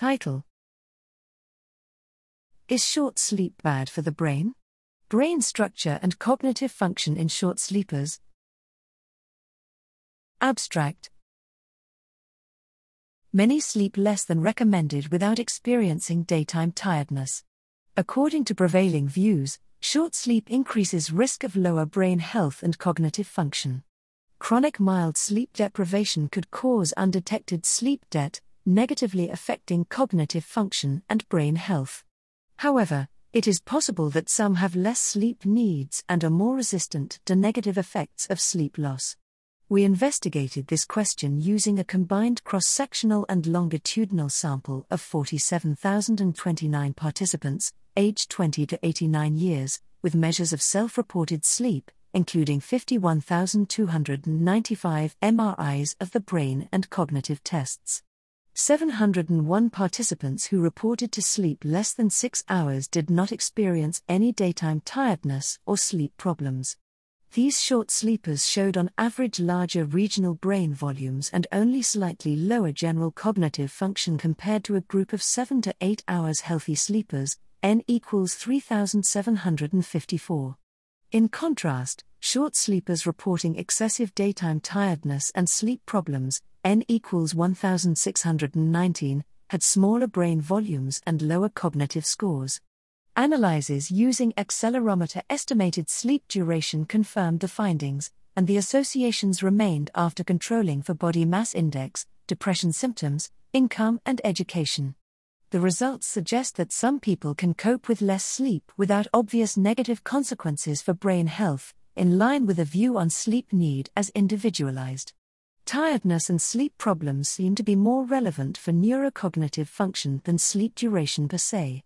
Title Is short sleep bad for the brain? Brain structure and cognitive function in short sleepers. Abstract Many sleep less than recommended without experiencing daytime tiredness. According to prevailing views, short sleep increases risk of lower brain health and cognitive function. Chronic mild sleep deprivation could cause undetected sleep debt, negatively affecting cognitive function and brain health. However, it is possible that some have less sleep needs and are more resistant to negative effects of sleep loss. We investigated this question using a combined cross sectional and longitudinal sample of 47,029 participants, aged 20 to 89 years, with measures of self reported sleep, including 51,295 MRIs of the brain and cognitive tests. 701 participants who reported to sleep less than six hours did not experience any daytime tiredness or sleep problems. These short sleepers showed on average larger regional brain volumes and only slightly lower general cognitive function compared to a group of 7 to 8 hours healthy sleepers, N equals 3754. In contrast, short sleepers reporting excessive daytime tiredness and sleep problems, N equals 1619, had smaller brain volumes and lower cognitive scores. Analyses using accelerometer estimated sleep duration confirmed the findings, and the associations remained after controlling for body mass index, depression symptoms, income, and education. The results suggest that some people can cope with less sleep without obvious negative consequences for brain health, in line with a view on sleep need as individualized. Tiredness and sleep problems seem to be more relevant for neurocognitive function than sleep duration per se.